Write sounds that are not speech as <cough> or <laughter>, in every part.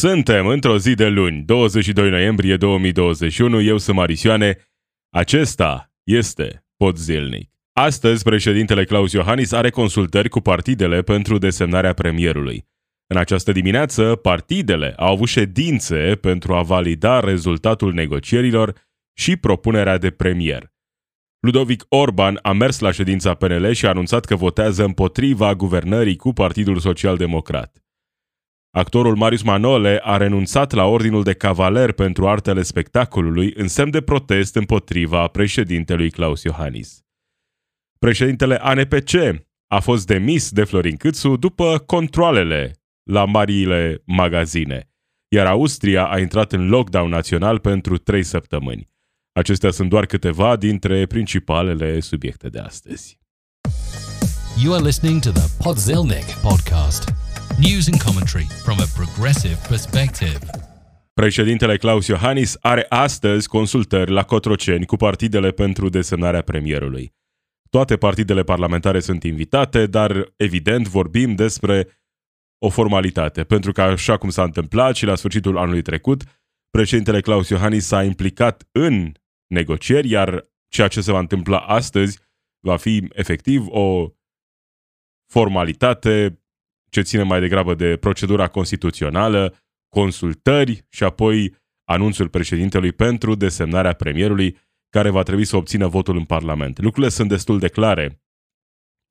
Suntem într-o zi de luni, 22 noiembrie 2021. Eu sunt Marisioane. Acesta este Pod Zilnic. Astăzi, președintele Claus Iohannis are consultări cu partidele pentru desemnarea premierului. În această dimineață, partidele au avut ședințe pentru a valida rezultatul negocierilor și propunerea de premier. Ludovic Orban a mers la ședința PNL și a anunțat că votează împotriva guvernării cu Partidul Social Democrat. Actorul Marius Manole a renunțat la ordinul de cavaler pentru artele spectacolului în semn de protest împotriva președintelui Claus Iohannis. Președintele ANPC a fost demis de Florin Câțu după controlele la marile magazine, iar Austria a intrat în lockdown național pentru trei săptămâni. Acestea sunt doar câteva dintre principalele subiecte de astăzi. You are listening to the Podzilnic podcast. News and commentary from a progressive perspective. Președintele Claus Iohannis are astăzi consultări la Cotroceni cu partidele pentru desemnarea premierului. Toate partidele parlamentare sunt invitate, dar evident vorbim despre o formalitate, pentru că așa cum s-a întâmplat și la sfârșitul anului trecut, președintele Claus Iohannis s-a implicat în negocieri, iar ceea ce se va întâmpla astăzi va fi efectiv o formalitate ce ține mai degrabă de procedura constituțională, consultări și apoi anunțul președintelui pentru desemnarea premierului, care va trebui să obțină votul în Parlament. Lucrurile sunt destul de clare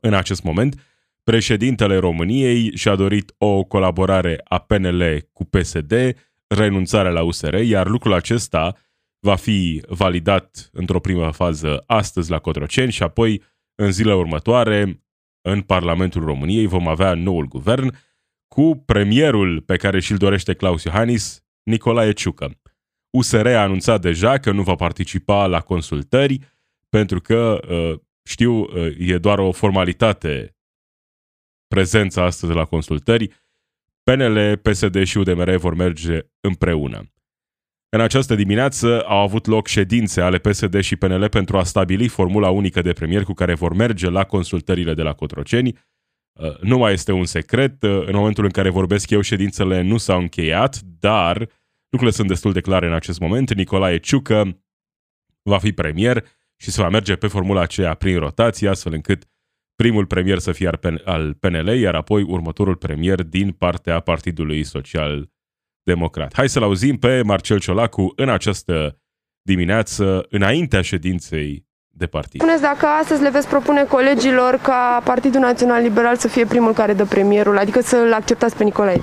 în acest moment. Președintele României și-a dorit o colaborare a PNL cu PSD, renunțarea la USR, iar lucrul acesta va fi validat într-o primă fază astăzi la Cotroceni și apoi în zilele următoare în Parlamentul României vom avea noul guvern cu premierul pe care și-l dorește Claus Iohannis, Nicolae Ciucă. USR a anunțat deja că nu va participa la consultări pentru că, uh, știu, uh, e doar o formalitate prezența astăzi la consultări. PNL, PSD și UDMR vor merge împreună. În această dimineață au avut loc ședințe ale PSD și PNL pentru a stabili formula unică de premier cu care vor merge la consultările de la Cotroceni. Uh, nu mai este un secret, uh, în momentul în care vorbesc eu, ședințele nu s-au încheiat, dar lucrurile sunt destul de clare în acest moment. Nicolae Ciucă va fi premier și se va merge pe formula aceea prin rotație, astfel încât primul premier să fie al PNL, iar apoi următorul premier din partea Partidului Social Democrat. Hai să-l auzim pe Marcel Ciolacu în această dimineață, înaintea ședinței de partid. Spuneți dacă astăzi le veți propune colegilor ca Partidul Național Liberal să fie primul care dă premierul, adică să-l acceptați pe Nicolae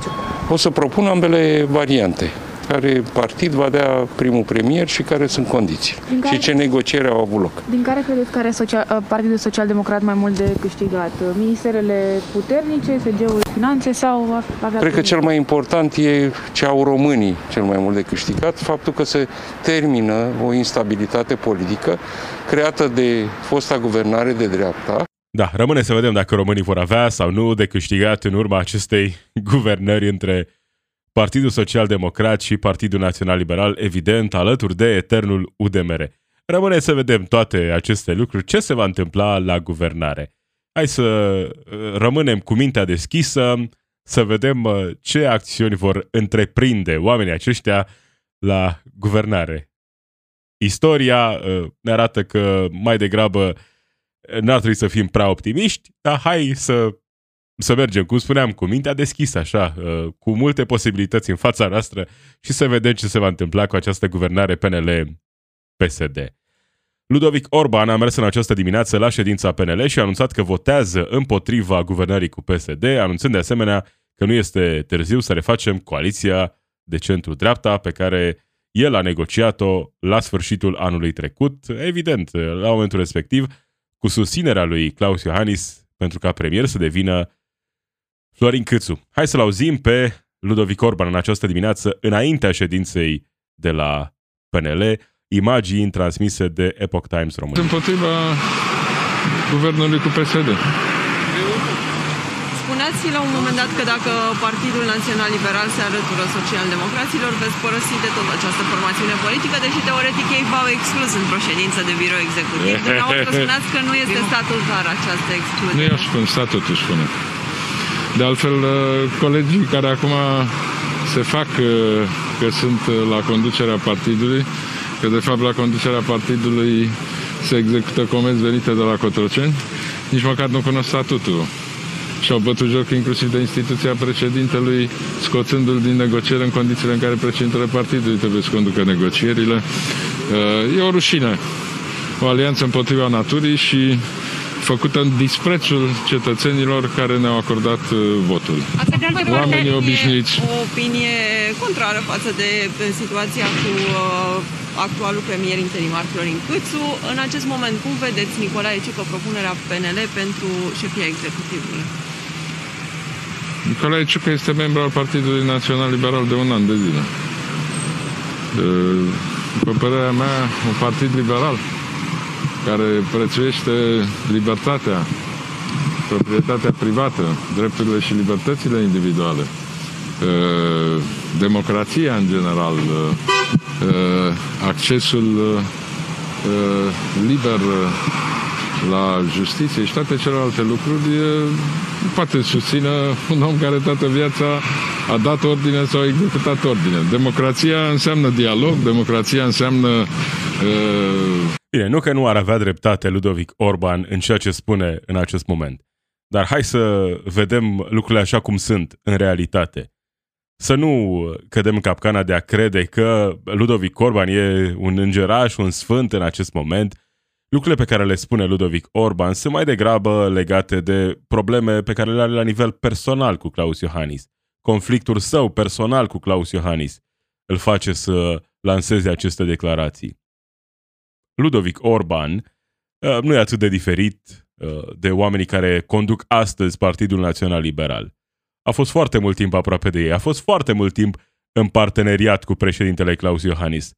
O să propun ambele variante care partid va dea primul premier și care sunt condiții și ce negocieri au avut loc. Din care credeți că are social, uh, Partidul Social Democrat mai mult de câștigat? Ministerele puternice, SG-ul finanțe sau avea Cred că cel mai important e ce au românii cel mai mult de câștigat, faptul că se termină o instabilitate politică creată de fosta guvernare de dreapta, da, rămâne să vedem dacă românii vor avea sau nu de câștigat în urma acestei guvernări între Partidul Social Democrat și Partidul Național Liberal, evident, alături de eternul UDMR. Rămâne să vedem toate aceste lucruri, ce se va întâmpla la guvernare. Hai să uh, rămânem cu mintea deschisă, să vedem uh, ce acțiuni vor întreprinde oamenii aceștia la guvernare. Istoria uh, ne arată că mai degrabă n-ar trebui să fim prea optimiști, dar hai să să mergem, cum spuneam, cu mintea deschisă, așa, uh, cu multe posibilități în fața noastră și să vedem ce se va întâmpla cu această guvernare PNL-PSD. Ludovic Orban a mers în această dimineață la ședința PNL și a anunțat că votează împotriva guvernării cu PSD, anunțând de asemenea că nu este târziu să refacem coaliția de centru-dreapta pe care el a negociat-o la sfârșitul anului trecut, evident, la momentul respectiv, cu susținerea lui Claus Iohannis pentru ca premier să devină Florin Câțu. Hai să-l auzim pe Ludovic Orban în această dimineață, înaintea ședinței de la PNL, imagini transmise de Epoch Times România. Împotriva guvernului cu PSD. Spuneați la un moment dat că dacă Partidul Național Liberal se alătură social-democraților, veți părăsi de tot această formațiune politică, deși teoretic ei v-au exclus într-o ședință de birou executiv. Dumneavoastră spuneați că nu este <laughs> statutar această excludere. Nu e așa cum statutul spune. De altfel, uh, colegii care acum se fac că sunt la conducerea partidului, că de fapt la conducerea partidului se execută comenzi venite de la Cotroceni, nici măcar nu cunosc statutul. Și-au bătut joc inclusiv de instituția președintelui, scoțându-l din negocieri în condițiile în care președintele partidului trebuie să conducă negocierile. E o rușine. O alianță împotriva naturii și făcută în disprețul cetățenilor care ne-au acordat uh, votul. Oamenii obișnuiți. O opinie contrară față de situația cu uh, actualul premier interimar Florin Câțu. În acest moment, cum vedeți, Nicolae Ciucă, propunerea PNL pentru șefia executivului? Nicolae Ciucă este membru al Partidului Național Liberal de un an de zile. După părerea mea, un partid liberal care prețuiește libertatea, proprietatea privată, drepturile și libertățile individuale, uh, democrația în general, uh, uh, accesul liber la justiție și toate celelalte lucruri nu poate susține un om care toată viața a dat ordine sau a executat ordine. Democrația înseamnă dialog, democrația înseamnă uh, Bine, nu că nu ar avea dreptate Ludovic Orban în ceea ce spune în acest moment. Dar hai să vedem lucrurile așa cum sunt, în realitate. Să nu cădem în capcana de a crede că Ludovic Orban e un îngeraș, un sfânt în acest moment. Lucrurile pe care le spune Ludovic Orban sunt mai degrabă legate de probleme pe care le are la nivel personal cu Claus Iohannis. Conflictul său personal cu Claus Iohannis îl face să lanseze aceste declarații. Ludovic Orban uh, nu e atât de diferit uh, de oamenii care conduc astăzi Partidul Național Liberal. A fost foarte mult timp aproape de ei, a fost foarte mult timp în parteneriat cu președintele Claus Iohannis.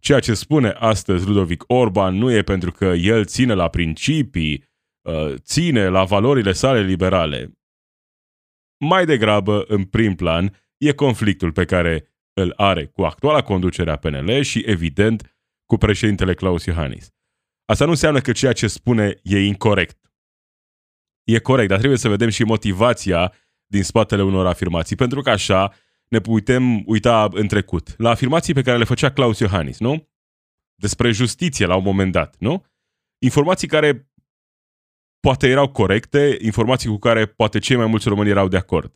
Ceea ce spune astăzi Ludovic Orban nu e pentru că el ține la principii, uh, ține la valorile sale liberale. Mai degrabă, în prim plan, e conflictul pe care îl are cu actuala conducere a PNL și, evident, cu președintele Claus Iohannis. Asta nu înseamnă că ceea ce spune e incorrect. E corect, dar trebuie să vedem și motivația din spatele unor afirmații, pentru că așa ne putem uita în trecut. La afirmații pe care le făcea Claus Iohannis, nu? Despre justiție la un moment dat, nu? Informații care poate erau corecte, informații cu care poate cei mai mulți români erau de acord.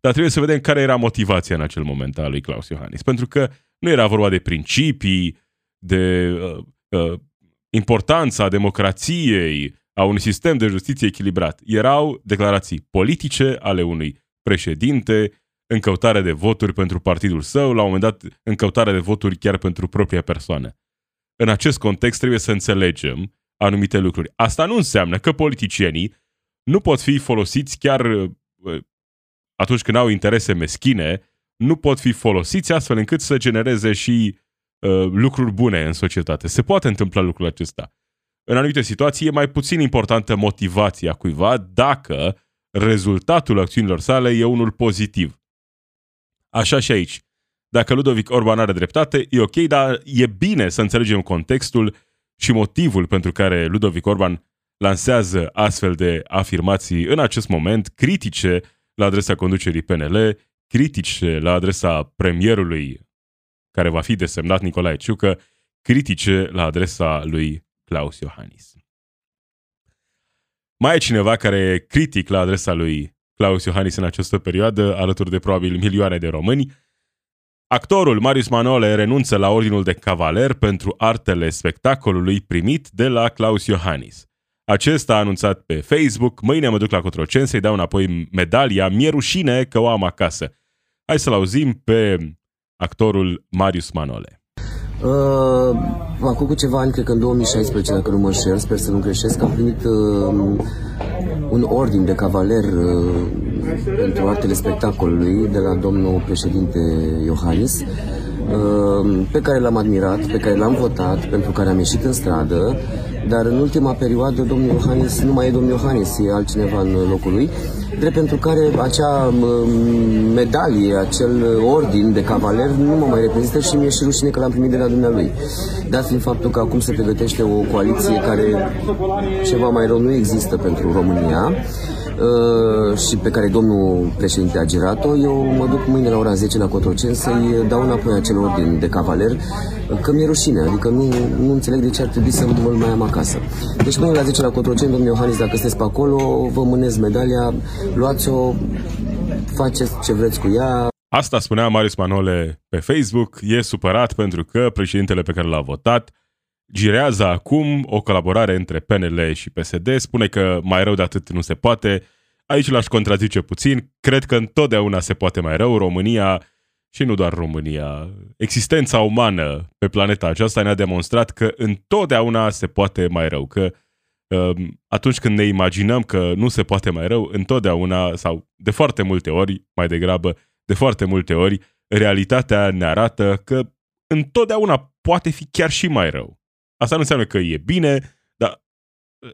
Dar trebuie să vedem care era motivația în acel moment a lui Claus Iohannis. Pentru că nu era vorba de principii, de uh, uh, importanța democrației, a unui sistem de justiție echilibrat. Erau declarații politice ale unui președinte în căutare de voturi pentru partidul său, la un moment dat în căutare de voturi chiar pentru propria persoană. În acest context trebuie să înțelegem anumite lucruri. Asta nu înseamnă că politicienii nu pot fi folosiți chiar uh, atunci când au interese meschine, nu pot fi folosiți astfel încât să genereze și Uh, lucruri bune în societate. Se poate întâmpla lucrul acesta. În anumite situații e mai puțin importantă motivația cuiva dacă rezultatul acțiunilor sale e unul pozitiv. Așa și aici. Dacă Ludovic Orban are dreptate, e ok, dar e bine să înțelegem contextul și motivul pentru care Ludovic Orban lansează astfel de afirmații în acest moment critice la adresa conducerii PNL, critice la adresa premierului care va fi desemnat Nicolae Ciucă, critice la adresa lui Claus Iohannis. Mai e cineva care e critic la adresa lui Claus Iohannis în această perioadă, alături de probabil milioane de români. Actorul Marius Manole renunță la ordinul de cavaler pentru artele spectacolului primit de la Claus Iohannis. Acesta a anunțat pe Facebook, mâine mă duc la Cotroceni să-i dau înapoi medalia, mi-e rușine că o am acasă. Hai să-l auzim pe actorul Marius Manole. Uh, acum cu ceva ani, cred că în 2016, dacă nu mă înșel, sper să nu greșesc, am primit uh, un ordin de cavaler uh, pentru artele spectacolului de la domnul președinte Iohannis, uh, pe care l-am admirat, pe care l-am votat, pentru care am ieșit în stradă, dar în ultima perioadă domnul Iohannis nu mai e domnul Iohannis, e altcineva în locul lui drept pentru care acea medalie, acel ordin de cavaler nu mă mai reprezintă și mi-e și rușine că l-am primit de la dumnealui. Dat fiind faptul că acum se pregătește o coaliție care ceva mai rău nu există pentru România, uh, și pe care domnul președinte a girat-o, eu mă duc mâine la ora 10 la Cotroceni să-i dau înapoi acel ordin de cavaler, că mi-e rușine, adică nu, nu înțeleg de ce ar trebui să mă mai am acasă. Deci mâine la 10 la Cotroceni, domnul Iohannis, dacă sunteți pe acolo, vă mânez medalia, luați-o, faceți ce vreți cu ea. Asta spunea Marius Manole pe Facebook, e supărat pentru că președintele pe care l-a votat girează acum o colaborare între PNL și PSD, spune că mai rău de atât nu se poate. Aici l-aș contrazice puțin, cred că întotdeauna se poate mai rău. România, și nu doar România, existența umană pe planeta aceasta ne-a demonstrat că întotdeauna se poate mai rău, că um, atunci când ne imaginăm că nu se poate mai rău, întotdeauna, sau de foarte multe ori, mai degrabă, de foarte multe ori, realitatea ne arată că întotdeauna poate fi chiar și mai rău. Asta nu înseamnă că e bine, dar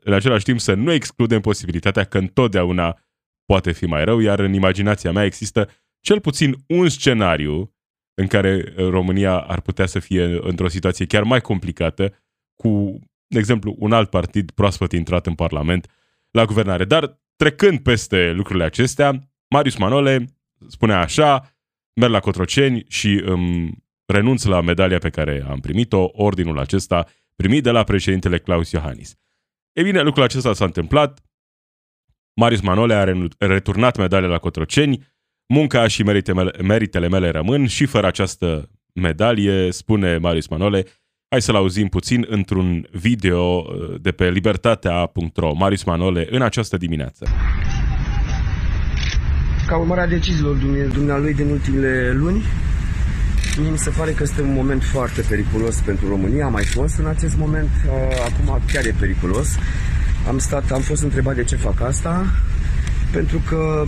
în același timp să nu excludem posibilitatea că întotdeauna poate fi mai rău, iar în imaginația mea există cel puțin un scenariu în care România ar putea să fie într-o situație chiar mai complicată cu, de exemplu, un alt partid proaspăt intrat în Parlament la guvernare. Dar trecând peste lucrurile acestea, Marius Manole spunea așa, merg la Cotroceni și îmi renunț la medalia pe care am primit-o, ordinul acesta primit de la președintele Claus Iohannis. E bine, lucrul acesta s-a întâmplat. Marius Manole a returnat medalia la Cotroceni, munca și meritele mele rămân și fără această medalie, spune Marius Manole, hai să-l auzim puțin într-un video uh, de pe libertatea.ro. Marius Manole în această dimineață. Ca urmare a deciziilor dumnealui din ultimele luni, Mie mi se pare că este un moment foarte periculos pentru România. A mai fost în acest moment, acum chiar e periculos. Am, stat, am fost întrebat de ce fac asta, pentru că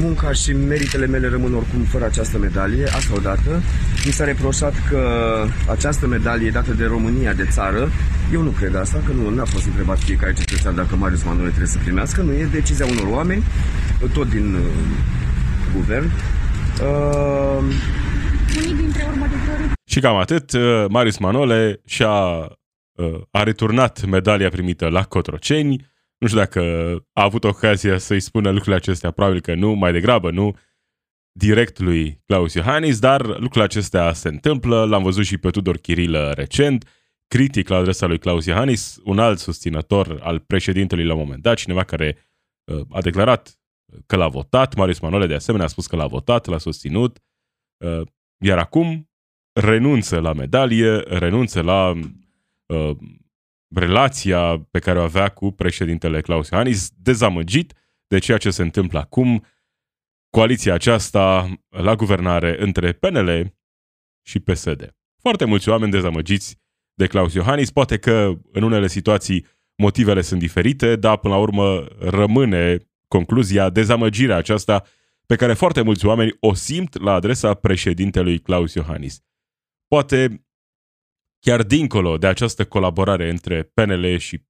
munca și meritele mele rămân oricum fără această medalie, asta odată. Mi s-a reproșat că această medalie e dată de România de țară. Eu nu cred asta, că nu a fost întrebat fiecare cetățean dacă Marius Manole trebuie să primească. Nu e decizia unor oameni, tot din uh, guvern. Uh, unii dintre urmăritorii. Și cam atât, uh, Marius Manole și-a uh, a returnat medalia primită la Cotroceni. Nu știu dacă a avut ocazia să-i spună lucrurile acestea, probabil că nu, mai degrabă nu, direct lui Claus Iohannis, dar lucrurile acestea se întâmplă. L-am văzut și pe Tudor Chirilă recent, critic la adresa lui Claus Iohannis, un alt susținător al președintelui la un moment dat, cineva care uh, a declarat că l-a votat, Marius Manole de asemenea a spus că l-a votat, l-a susținut. Uh, iar acum renunță la medalie, renunță la uh, relația pe care o avea cu președintele Claus Iohannis, dezamăgit de ceea ce se întâmplă acum, coaliția aceasta la guvernare între PNL și PSD. Foarte mulți oameni dezamăgiți de Claus Iohannis, poate că în unele situații motivele sunt diferite, dar până la urmă rămâne concluzia, dezamăgirea aceasta pe care foarte mulți oameni o simt la adresa președintelui Claus Iohannis. Poate chiar dincolo de această colaborare între PNL și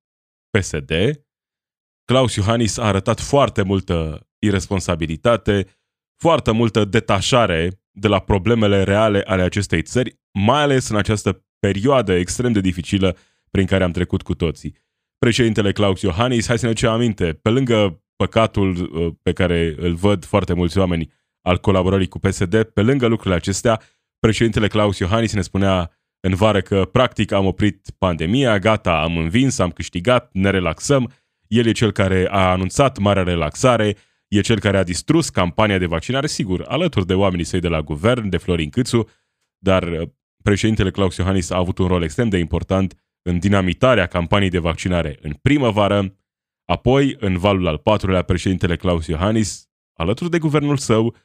PSD, Claus Iohannis a arătat foarte multă irresponsabilitate, foarte multă detașare de la problemele reale ale acestei țări, mai ales în această perioadă extrem de dificilă prin care am trecut cu toții. Președintele Claus Iohannis, hai să ne ducem aminte, pe lângă păcatul uh, pe care îl văd foarte mulți oameni al colaborării cu PSD. Pe lângă lucrurile acestea, președintele Claus Iohannis ne spunea în vară că practic am oprit pandemia, gata, am învins, am câștigat, ne relaxăm. El e cel care a anunțat marea relaxare, e cel care a distrus campania de vaccinare, sigur, alături de oamenii săi de la guvern, de Florin Câțu, dar uh, președintele Claus Iohannis a avut un rol extrem de important în dinamitarea campaniei de vaccinare în primăvară, Apoi, în valul al patrulea, președintele Claus Iohannis, alături de guvernul său,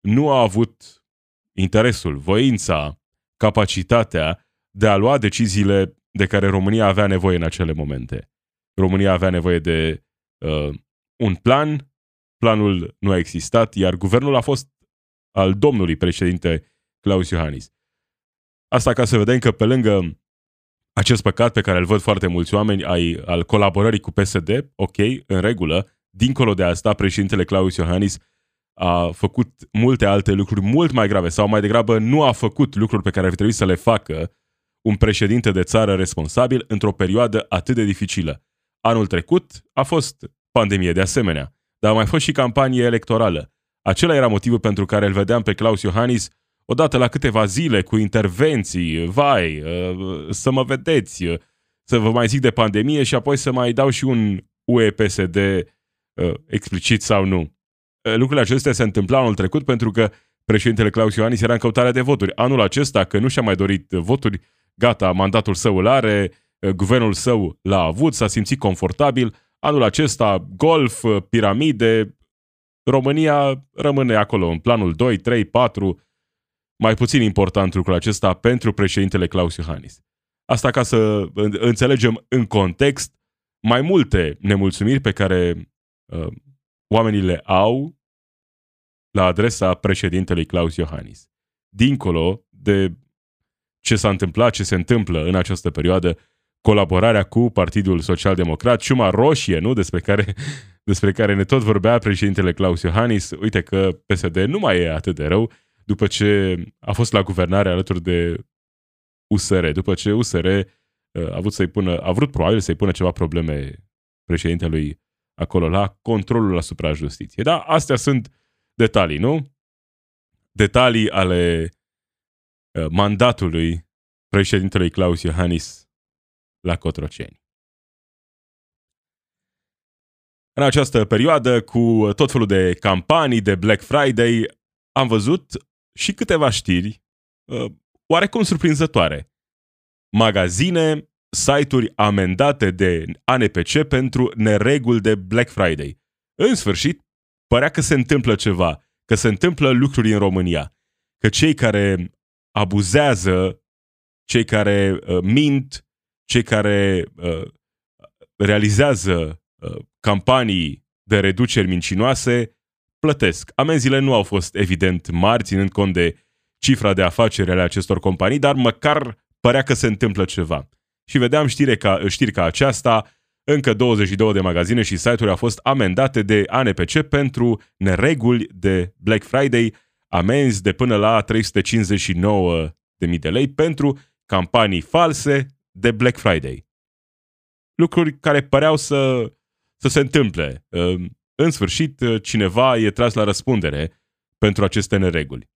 nu a avut interesul, voința, capacitatea de a lua deciziile de care România avea nevoie în acele momente. România avea nevoie de uh, un plan, planul nu a existat, iar guvernul a fost al domnului președinte Claus Iohannis. Asta ca să vedem că pe lângă acest păcat pe care îl văd foarte mulți oameni ai, al colaborării cu PSD, ok, în regulă, dincolo de asta, președintele Claus Iohannis a făcut multe alte lucruri mult mai grave sau mai degrabă nu a făcut lucruri pe care ar fi trebuit să le facă un președinte de țară responsabil într-o perioadă atât de dificilă. Anul trecut a fost pandemie de asemenea. dar a mai fost și campanie electorală. Acela era motivul pentru care îl vedeam pe Claus Iohannis odată la câteva zile cu intervenții, vai, uh, să mă vedeți, uh, să vă mai zic de pandemie și apoi să mai dau și un UE-PSD uh, explicit sau nu. Lucrurile acestea se întâmplau anul trecut pentru că președintele Claus Iohannis era în căutare de voturi. Anul acesta, că nu și-a mai dorit voturi, gata, mandatul său îl are, guvernul său l-a avut, s-a simțit confortabil. Anul acesta, golf, piramide, România rămâne acolo în planul 2, 3, 4, mai puțin important lucrul acesta pentru președintele Claus Iohannis. Asta ca să înțelegem în context mai multe nemulțumiri pe care uh, oamenii le au la adresa președintelui Claus Iohannis. Dincolo de ce s-a întâmplat, ce se întâmplă în această perioadă, colaborarea cu Partidul Social Democrat, ciuma roșie, nu? Despre care, despre care ne tot vorbea președintele Claus Iohannis. Uite că PSD nu mai e atât de rău după ce a fost la guvernare alături de USR, după ce USR uh, a vrut să-i pună, a vrut probabil să-i pună ceva probleme președintelui acolo la controlul asupra justiției. Da, astea sunt detalii, nu? Detalii ale uh, mandatului președintelui Claus Iohannis la Cotroceni. În această perioadă, cu tot felul de campanii de Black Friday, am văzut și câteva știri uh, oarecum surprinzătoare. Magazine, site-uri amendate de ANPC pentru nereguli de Black Friday. În sfârșit, părea că se întâmplă ceva, că se întâmplă lucruri în România, că cei care abuzează, cei care uh, mint, cei care uh, realizează uh, campanii de reduceri mincinoase plătesc. Amenziile nu au fost evident mari, ținând cont de cifra de afaceri ale acestor companii, dar măcar părea că se întâmplă ceva. Și vedeam știri ca, știri ca aceasta, încă 22 de magazine și site-uri au fost amendate de ANPC pentru nereguli de Black Friday, amenzi de până la 359 de mii de lei pentru campanii false de Black Friday. Lucruri care păreau să, să se întâmple în sfârșit, uh, cineva e tras la răspundere pentru aceste nereguli.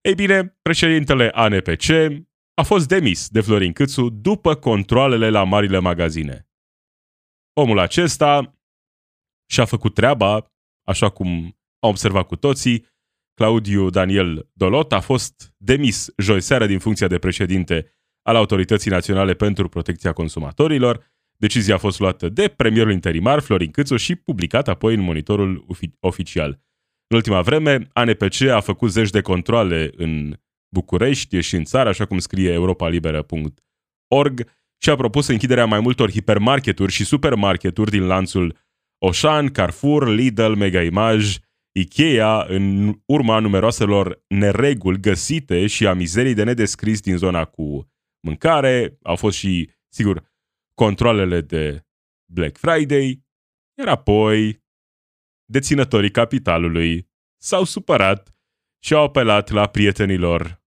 Ei bine, președintele ANPC a fost demis de Florin Câțu după controlele la marile magazine. Omul acesta și-a făcut treaba, așa cum a observat cu toții, Claudiu Daniel Dolot a fost demis joi seară din funcția de președinte al Autorității Naționale pentru Protecția Consumatorilor Decizia a fost luată de premierul interimar Florin Câțu și publicată apoi în monitorul oficial. În ultima vreme, ANPC a făcut zeci de controle în București și în țară, așa cum scrie europalibera.org, și a propus închiderea mai multor hipermarketuri și supermarketuri din lanțul Oșan, Carrefour, Lidl, Mega Image, Ikea, în urma numeroaselor nereguli găsite și a mizerii de nedescris din zona cu mâncare. Au fost și, sigur, controlele de Black Friday, iar apoi deținătorii capitalului s-au supărat și au apelat la prietenilor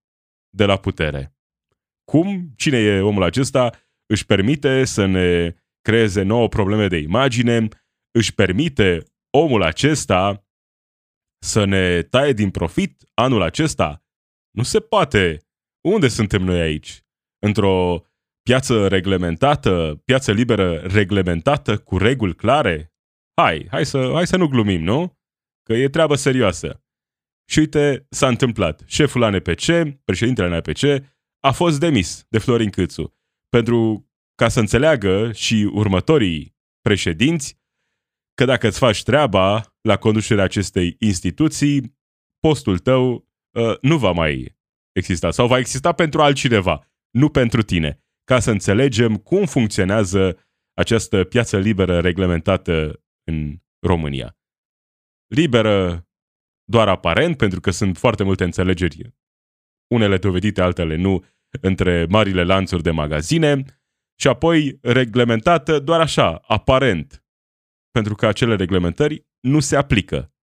de la putere. Cum? Cine e omul acesta? Își permite să ne creeze nouă probleme de imagine, își permite omul acesta să ne taie din profit anul acesta? Nu se poate. Unde suntem noi aici? Într-o piață reglementată, piață liberă reglementată, cu reguli clare? Hai, hai să, hai să nu glumim, nu? Că e treabă serioasă. Și uite, s-a întâmplat. Șeful ANPC, președintele ANPC, a fost demis de Florin Câțu. Pentru ca să înțeleagă și următorii președinți că dacă îți faci treaba la conducerea acestei instituții, postul tău uh, nu va mai exista sau va exista pentru altcineva, nu pentru tine ca să înțelegem cum funcționează această piață liberă reglementată în România. Liberă doar aparent, pentru că sunt foarte multe înțelegeri, unele dovedite, altele nu, între marile lanțuri de magazine, și apoi reglementată doar așa, aparent, pentru că acele reglementări nu se aplică.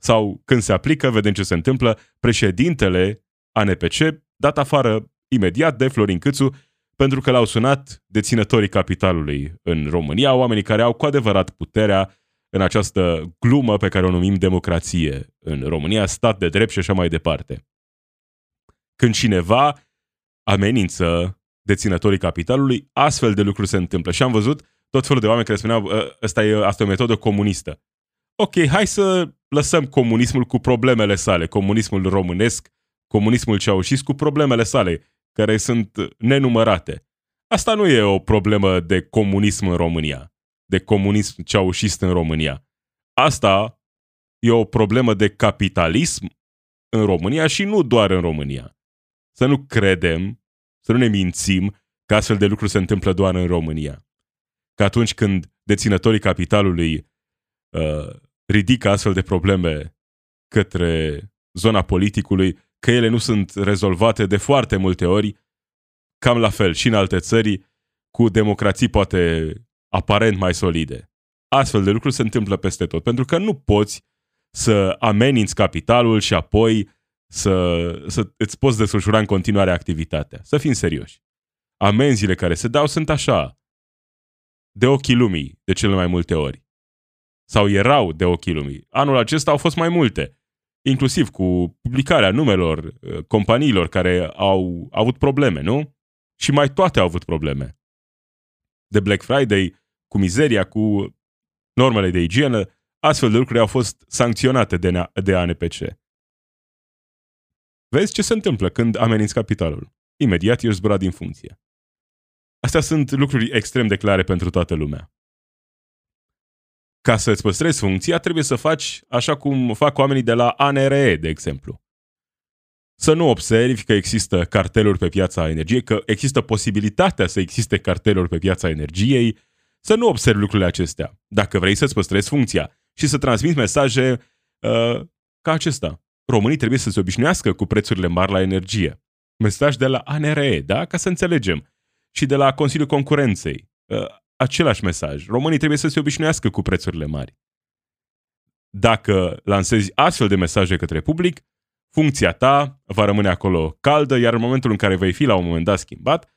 Sau când se aplică, vedem ce se întâmplă, președintele ANPC, dat afară imediat de Florin Câțu, pentru că l-au sunat deținătorii capitalului în România, oamenii care au cu adevărat puterea în această glumă pe care o numim democrație în România, stat de drept și așa mai departe. Când cineva amenință deținătorii capitalului, astfel de lucruri se întâmplă. Și am văzut tot felul de oameni care spuneau, asta e, asta e o metodă comunistă. Ok, hai să lăsăm comunismul cu problemele sale, comunismul românesc, comunismul ceaușist cu problemele sale, care sunt nenumărate. Asta nu e o problemă de comunism în România, de comunism ceaușist în România. Asta e o problemă de capitalism în România și nu doar în România. Să nu credem, să nu ne mințim că astfel de lucruri se întâmplă doar în România. Că atunci când deținătorii capitalului uh, ridică astfel de probleme către zona politicului, că ele nu sunt rezolvate de foarte multe ori, cam la fel și în alte țări, cu democrații poate aparent mai solide. Astfel de lucruri se întâmplă peste tot, pentru că nu poți să ameninți capitalul și apoi să, să îți poți desfășura în continuare activitatea. Să fim serioși. Amenziile care se dau sunt așa, de ochii lumii, de cele mai multe ori. Sau erau de ochii lumii. Anul acesta au fost mai multe, inclusiv cu publicarea numelor uh, companiilor care au avut probleme, nu? Și mai toate au avut probleme. De Black Friday, cu mizeria, cu normele de igienă, astfel de lucruri au fost sancționate de, de ANPC. Vezi ce se întâmplă când ameninți capitalul. Imediat ești zburat din funcție. Astea sunt lucruri extrem de clare pentru toată lumea. Ca să îți păstrezi funcția, trebuie să faci așa cum fac oamenii de la ANRE, de exemplu. Să nu observi că există carteluri pe piața energiei, că există posibilitatea să existe carteluri pe piața energiei, să nu observi lucrurile acestea, dacă vrei să-ți păstrezi funcția și să transmiți mesaje uh, ca acesta. Românii trebuie să se obișnuiască cu prețurile mari la energie. Mesaj de la ANRE, da? Ca să înțelegem. Și de la Consiliul Concurenței. Uh, același mesaj. Românii trebuie să se obișnuiască cu prețurile mari. Dacă lansezi astfel de mesaje către public, funcția ta va rămâne acolo caldă, iar în momentul în care vei fi la un moment dat schimbat,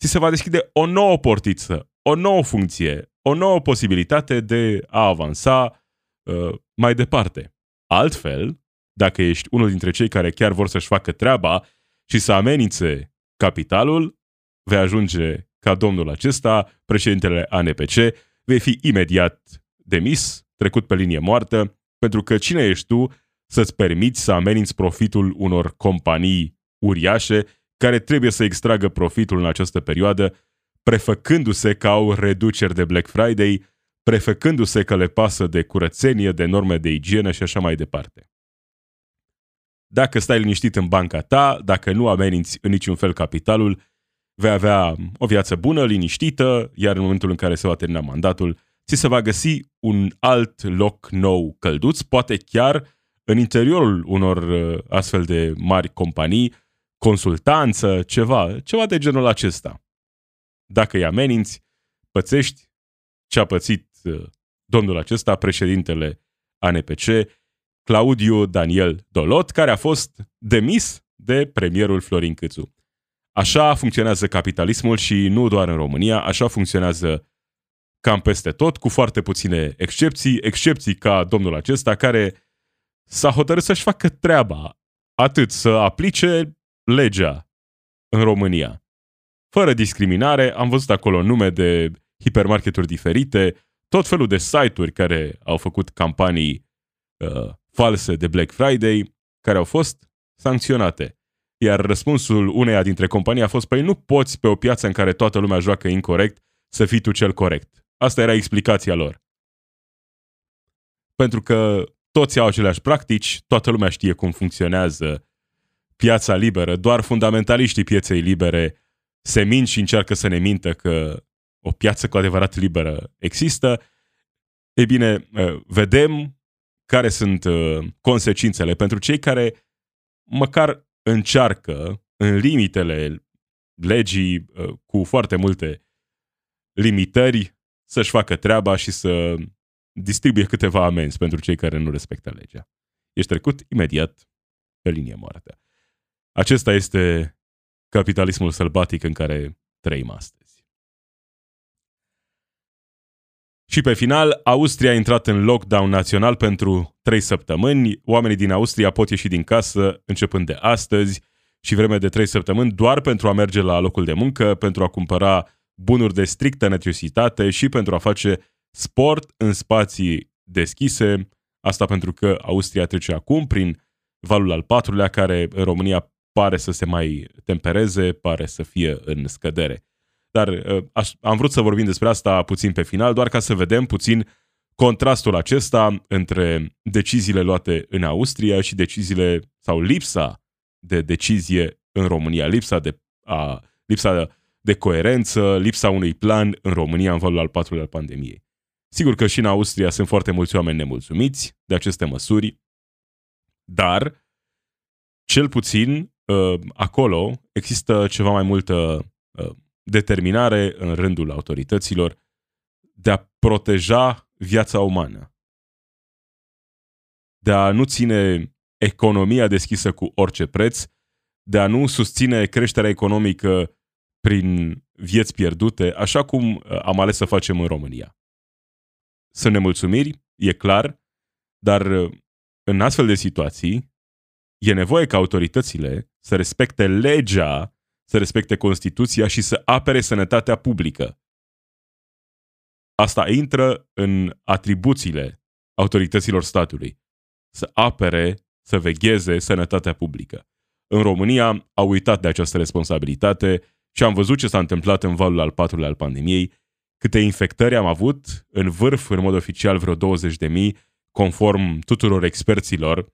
ți se va deschide o nouă portiță, o nouă funcție, o nouă posibilitate de a avansa uh, mai departe. Altfel, dacă ești unul dintre cei care chiar vor să-și facă treaba și să amenințe capitalul, vei ajunge ca domnul acesta, președintele ANPC, vei fi imediat demis, trecut pe linie moartă, pentru că cine ești tu să-ți permiți să ameninți profitul unor companii uriașe care trebuie să extragă profitul în această perioadă, prefăcându-se că au reduceri de Black Friday, prefăcându-se că le pasă de curățenie, de norme de igienă și așa mai departe. Dacă stai liniștit în banca ta, dacă nu ameninți în niciun fel capitalul, vei avea o viață bună, liniștită, iar în momentul în care se va termina mandatul, ți se va găsi un alt loc nou călduț, poate chiar în interiorul unor uh, astfel de mari companii, consultanță, ceva, ceva de genul acesta. Dacă îi ameninți, pățești ce a pățit uh, domnul acesta, președintele ANPC, Claudiu Daniel Dolot, care a fost demis de premierul Florin Câțu. Așa funcționează capitalismul și nu doar în România, așa funcționează cam peste tot, cu foarte puține excepții, excepții ca domnul acesta care s-a hotărât să-și facă treaba, atât să aplice legea în România. Fără discriminare, am văzut acolo nume de hipermarketuri diferite, tot felul de site-uri care au făcut campanii uh, false de Black Friday, care au fost sancționate. Iar răspunsul uneia dintre companii a fost, păi nu poți pe o piață în care toată lumea joacă incorrect să fii tu cel corect. Asta era explicația lor. Pentru că toți au aceleași practici, toată lumea știe cum funcționează piața liberă, doar fundamentaliștii pieței libere se mint și încearcă să ne mintă că o piață cu adevărat liberă există. E bine, ă, vedem care sunt ă, consecințele pentru cei care măcar încearcă în limitele legii ă, cu foarte multe limitări să-și facă treaba și să distribuie câteva amenzi pentru cei care nu respectă legea. Ești trecut imediat pe linie moartă. Acesta este capitalismul sălbatic în care trăim astăzi. Și pe final, Austria a intrat în lockdown național pentru 3 săptămâni. Oamenii din Austria pot ieși din casă începând de astăzi și vreme de 3 săptămâni doar pentru a merge la locul de muncă, pentru a cumpăra bunuri de strictă necesitate și pentru a face sport în spații deschise. Asta pentru că Austria trece acum prin valul al patrulea, care în România pare să se mai tempereze, pare să fie în scădere. Dar uh, aș, am vrut să vorbim despre asta puțin pe final, doar ca să vedem puțin contrastul acesta între deciziile luate în Austria și deciziile sau lipsa de decizie în România, lipsa de, a, lipsa de coerență, lipsa unui plan în România în valul al patrulea al pandemiei. Sigur că și în Austria sunt foarte mulți oameni nemulțumiți de aceste măsuri, dar cel puțin uh, acolo există ceva mai multă uh, determinare în rândul autorităților de a proteja viața umană, de a nu ține economia deschisă cu orice preț, de a nu susține creșterea economică prin vieți pierdute, așa cum uh, am ales să facem în România. Sunt nemulțumiri, e clar, dar uh, în astfel de situații e nevoie ca autoritățile să respecte legea, să respecte Constituția și să apere sănătatea publică. Asta intră în atribuțiile autorităților statului. Să apere, să vegheze sănătatea publică. În România au uitat de această responsabilitate și am văzut ce s-a întâmplat în valul al patrulea al pandemiei, câte infectări am avut, în vârf, în mod oficial, vreo 20 de mii, conform tuturor experților,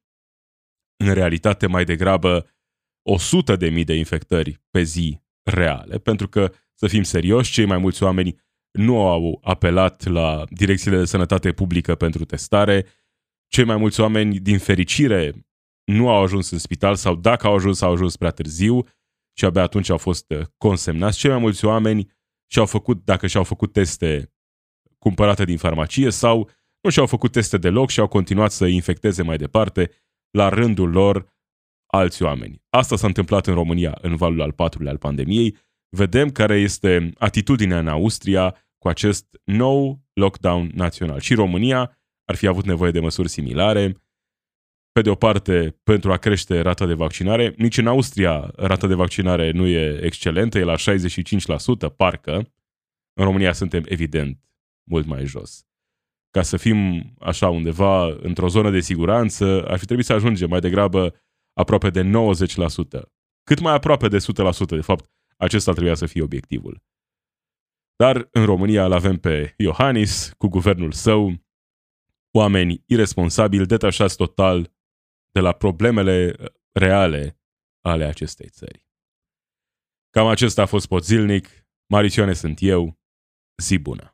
în realitate mai degrabă 100 de mii de infectări pe zi reale, pentru că, să fim serioși, cei mai mulți oameni nu au apelat la direcțiile de sănătate publică pentru testare, cei mai mulți oameni, din fericire, nu au ajuns în spital sau dacă au ajuns, au ajuns prea târziu și abia atunci au fost uh, consemnați. Cei mai mulți oameni și-au făcut, dacă și-au făcut teste cumpărate din farmacie sau nu și-au făcut teste deloc și au continuat să infecteze mai departe la rândul lor alți oameni. Asta s-a întâmplat în România în valul al patrulea al pandemiei. Vedem care este atitudinea în Austria cu acest nou lockdown național. Și România ar fi avut nevoie de măsuri similare. Pe de o parte, pentru a crește rata de vaccinare, nici în Austria rata de vaccinare nu e excelentă, e la 65%, parcă. În România suntem, evident, mult mai jos. Ca să fim așa undeva într-o zonă de siguranță, ar fi trebuit să ajungem mai degrabă aproape de 90%. Cât mai aproape de 100%, de fapt, acesta trebuia să fie obiectivul. Dar în România îl avem pe Iohannis cu guvernul său, oameni irresponsabili, detașați total de la problemele reale ale acestei țări. Cam acesta a fost pot zilnic. Marisioane sunt eu. Zi bună!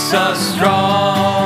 makes us strong.